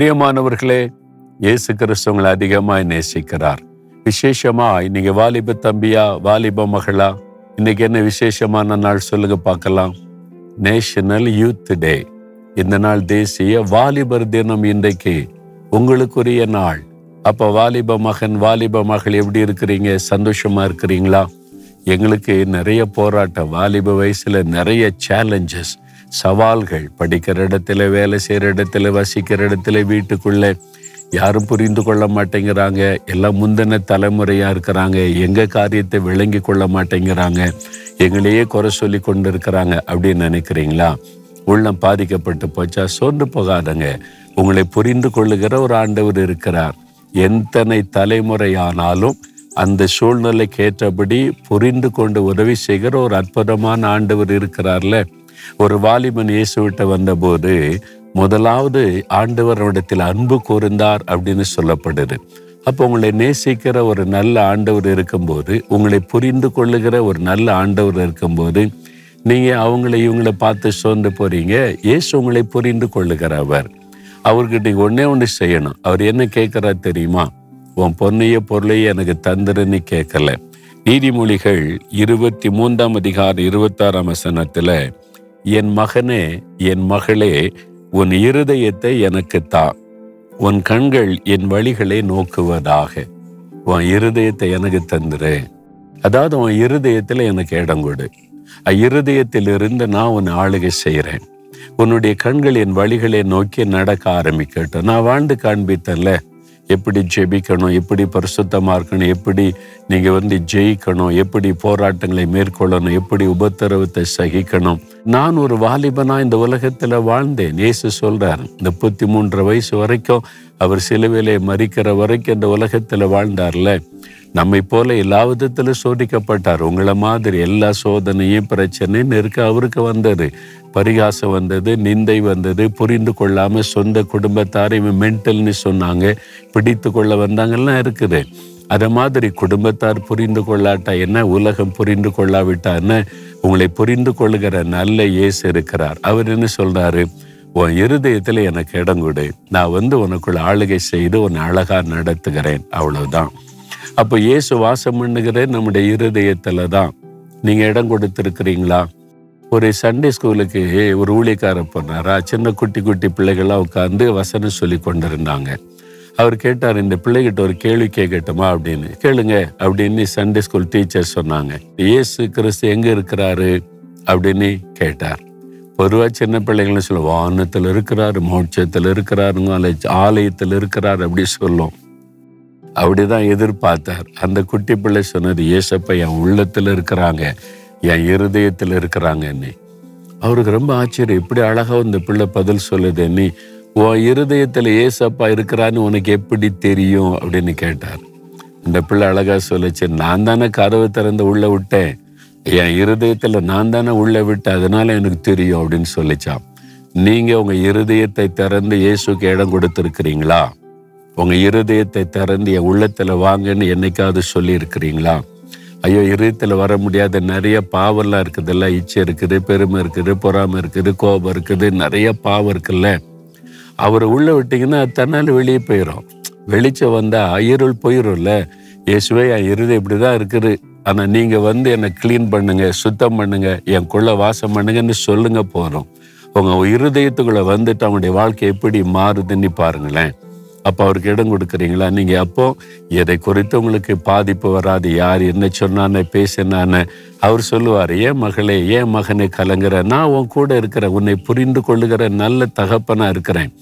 பிரியமானவர்களே இயேசு கிறிஸ்தவங்களை அதிகமாக அதிகமாய் நேசிக்கிறார். விசேஷமா இன்னைக்கு வாலிப தம்பியா வாலிப மகளா இன்னைக்கு என்ன விசேஷமான நாள் சொல்லுங்க பார்க்கலாம். நேஷனல் யூத் டே இந்த நாள் தேசிய வாலிபர் தினம் இன்றைக்கு உங்களுக்குரிய நாள். அப்ப வாலிப மகன் வாலிப மகள் எப்படி இருக்கிறீங்க? சந்தோஷமா இருக்கிறீங்களா? எங்களுக்கு நிறைய போராட்டம் வாலிப வயசுல நிறைய சேலஞ்சஸ் சவால்கள். படிக்கிற இடத்துல வேலை செய்கிற இடத்துல வசிக்கிற இடத்துல வீட்டுக்குள்ளே யாரும் புரிந்து கொள்ள மாட்டேங்கிறாங்க. எல்லாம் முந்தின தலைமுறையாக இருக்கிறாங்க. எங்கள் காரியத்தை விளங்கி கொள்ள மாட்டேங்கிறாங்க. எங்களையே குறை சொல்லி கொண்டு இருக்கிறாங்க அப்படின்னு நினைக்கிறீங்களா? உள்ளம் பாதிக்கப்பட்டு போச்சா? சோர்ந்து போகாதங்க. உங்களை புரிந்து கொள்ளுகிற ஒரு ஆண்டவர் இருக்கிறார். எத்தனை தலைமுறையானாலும் அந்த சூழ்நிலைக்கு ஏற்றபடி புரிந்து கொண்டு உதவி செய்கிற ஒரு அற்புதமான ஆண்டவர் இருக்கிறார்ல. ஒரு வாலிபன் இயேசுவிட்ட வந்தபோது முதலாவது ஆண்டவரிடத்தில் அன்பு கூர்ந்தார் அப்படின்னு சொல்லப்படுது. அப்போ உங்களை நேசிக்கிற ஒரு நல்ல ஆண்டவர் இருக்கும்போது உங்களை புரிந்து கொள்ளுகிற ஒரு நல்ல ஆண்டவர் இருக்கும்போது நீங்க அவங்கள இவங்களை பார்த்து சோர்ந்து போறீங்க. இயேசு உங்களை புரிந்து கொள்ளுகிறவர் அவர்கிட்ட நீங்கள் ஒன்றே ஒன்று செய்யணும். அவர் என்ன கேட்குறா தெரியுமா? உன் பொண்ணைய பொருளையே எனக்கு தந்துருன்னு கேட்கல. நீதிமொழிகள் இருபத்தி மூன்றாம் அதிகாரம் இருபத்தாறாம் வசனத்தில் என் மகனே என் மகளே உன் இருதயத்தை எனக்கு தா. உன் கண்கள் என் வழிகளை நோக்குவதாக. உன் இருதயத்தை எனக்கு தந்துரு. அதாவது உன் இருதயத்தில் எனக்கு இடம் கொடு. இருதயத்திலிருந்து நான் உன் ஆளுகை செய்கிறேன் உன்னுடைய கண்கள் என் வழிகளை நோக்கி நடக்க ஆரம்பிக்கட்டும். நான் வாழ்ந்து காண்பித்தேன்ல. எப்படி ஜெபிக்கணும் எப்படி பரிசுத்தமாக இருக்கணும் எப்படி நீங்கள் வந்து ஜெயிக்கணும் எப்படி போராட்டங்களை மேற்கொள்ளணும் எப்படி உபத்திரவத்தை சகிக்கணும். நான் ஒரு வாலிபனா இந்த உலகத்தில் வாழ்ந்தேன். இயேசு சொல்கிறார் இந்த முப்பத்தி மூன்று வயசு வரைக்கும் அவர் சிலுவிலே மறிக்கிற வரைக்கும் இந்த உலகத்தில் வாழ்ந்தார்ல. நம்மை போல எல்லா விதத்திலும் சோதிக்கப்பட்டார். உங்களை மாதிரி எல்லா சோதனையும் பிரச்சனையும் நெருக்க அவருக்கு வந்தது. பரிகாசம் வந்தது நிந்தை வந்தது புரிந்து கொள்ளாம சொந்த குடும்பத்தாரை இவன் மென்டல்னு சொன்னாங்க பிடித்து கொள்ள வந்தாங்கலாம் இருக்குது. அதை மாதிரி குடும்பத்தார் புரிந்து கொள்ளாட்டா என்ன? உலகம் புரிந்து கொள்ளாவிட்டா என்ன? உங்களை புரிந்து கொள்ளுகிற நல்ல இயேசு இருக்கிறார். அவர் என்ன சொல்றாரு? உன் இருதயத்தில் எனக்கு இடம் கொடு. நான் வந்து உனக்குள்ள ஆளுகை செய்து உன்னை அழகா நடத்துகிறேன். அவ்வளவுதான். அப்போ இயேசு வாசம் பண்ணுகிற நம்முடைய இருதயத்தில் தான் நீங்க இடம் கொடுத்துருக்கிறீங்களா? ஒரு சண்டே ஸ்கூலுக்கு ஒரு ஊழியக்கார போனாரா? சின்ன குட்டி குட்டி பிள்ளைகள்லாம் உட்காந்து வசனம் சொல்லி கொண்டிருந்தாங்க. அவர் கேட்டார் இந்த பிள்ளைகிட்ட ஒரு கேள்வி கேட்கட்டுமா? அப்படின்னு. கேளுங்க அப்படின்னு சண்டே ஸ்கூல் டீச்சர் சொன்னாங்க. இயேசு கிறிஸ்து எங்க இருக்கிறாரு? அப்படின்னு கேட்டார். பொதுவா சின்ன பிள்ளைங்களும் சொல்லுவோம் வானத்தில் இருக்கிறாரு மோட்சத்துல இருக்கிறாருங்க ஆலயத்துல இருக்கிறார் அப்படி சொல்லும். அப்படிதான் எதிர்பார்த்தார். அந்த குட்டி பிள்ளை சொன்னது ஏசப்பா என் உள்ளத்துல இருக்கிறாங்க என் இருதயத்துல இருக்கிறாங்கன்னு அவருக்கு ரொம்ப ஆச்சரியம். இப்படி அழகாக இந்த பிள்ளை பதில் சொல்லுது நீ உன் இருதயத்துல ஏசப்பா இருக்கிறான்னு உனக்கு எப்படி தெரியும்? அப்படின்னு கேட்டார். இந்த பிள்ளை அழகா சொல்லிச்சு நான் தானே கதவு திறந்து உள்ள விட்டேன். என் இருதயத்துல நான் தானே உள்ள விட்டேன் அதனால எனக்கு தெரியும் அப்படின்னு சொல்லிச்சான் நீங்க உங்க இருதயத்தை திறந்து இயேசுக்கு இடம் கொடுத்துருக்கிறீங்களா? உங்க இருதயத்தை திறந்து என் உள்ளத்துல வாங்கன்னு என்னைக்காவது சொல்லி இருக்கிறீங்களா ஐயோ இருதயத்தில் வர முடியாத நிறைய பாவம்லாம் இருக்குதுல்ல. இச்சை இருக்குது பெருமை இருக்குது பொறாமை இருக்குது கோபம் இருக்குது நிறைய பாவம் இருக்குல்ல. அவரை உள்ள விட்டீங்கன்னா தன்னால் வெளியே போயிடும் வெளிச்சம் வந்தா இருள் போயிரும்ல. இயேசுவே என் இருதயம் இப்படிதான் இருக்குது. ஆனால் நீங்கள் வந்து என்னை க்ளீன் பண்ணுங்க சுத்தம் பண்ணுங்க என் குள்ள வாசம் பண்ணுங்கன்னு சொல்லுங்க போகிறோம் உங்கள் இருதயத்துக்குள்ளே வந்துட்டு அவனுடைய வாழ்க்கை எப்படி மாறுதுன்னு பாருங்களேன். அப்போ அவருக்கு இடம் கொடுக்குறீங்களா? நீங்கள் அப்போ எதை குறித்து உங்களுக்கு பாதிப்பு வராது? யார் என்ன சொன்னான்னு பேசினான்னு அவர் சொல்லுவார் ஏன் மகளே ஏன் மகனை கலங்குற? நான் உன் கூட இருக்கிறேன். உன்னை புரிந்து கொள்ளுகிற நல்ல தகப்பனாக இருக்கிறேன்.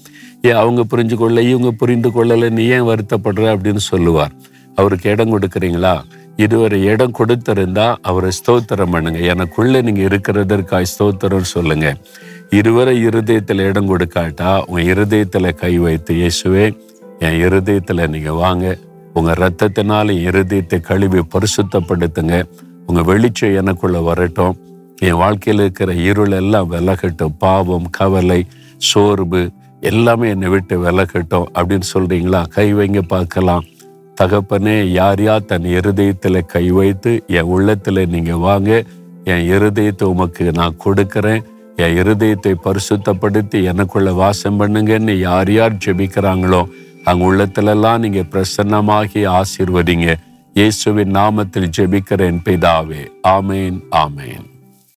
ஏன் அவங்க புரிஞ்சு கொள்ள இவங்க புரிந்து கொள்ளலை நீ ஏன் வருத்தப்படுற? அப்படின்னு சொல்லுவார். அவருக்கு இடம் கொடுக்குறீங்களா? இதுவரை இடம் கொடுத்திருந்தா அவரை ஸ்தோத்திரம் பண்ணுங்க. எனக்குள்ள நீங்க இருக்கிறதற்காய் ஸ்தோத்திரம் சொல்லுங்க. இருவரை இருதயத்தில் இடம் கொடுக்காட்டா உன் இருதயத்தில் கை வைத்து இயேசுவே என் இருதயத்தில் நீங்கள் வாங்க. உங்கள் ரத்தத்தினால என் இருதயத்தை கழுவி பரிசுத்தப்படுத்துங்க. உங்கள் வெளிச்சம் எனக்குள்ளே வரட்டும். என் வாழ்க்கையில் இருக்கிற இருள் எல்லாம் விலகட்டும். பாவம் கவலை சோர்வு எல்லாமே என்னை விட்டு விலகட்டும். அப்படின்னு சொல்கிறீங்களா கை வைங்க பார்க்கலாம். தகப்பனே யார் யார் தன் இருதயத்தில் கை வைத்து என் உள்ளத்தில் நீங்கள் வாங்க. என் இருதயத்தை உமக்கு நான் கொடுக்குறேன். என் இருதயத்தை பரிசுத்தப்படுத்தி எனக்குள்ள வாசம் பண்ணுங்கன்னு யார் யார் ஜெபிக்கிறாங்களோ அங்க உள்ளத்திலெல்லாம் நீங்க பிரசன்னமாகி ஆசீர்வதிங்க. இயேசுவின் நாமத்தில் ஜெபிக்கிறேன் பிதாவே. ஆமேன் ஆமேன்.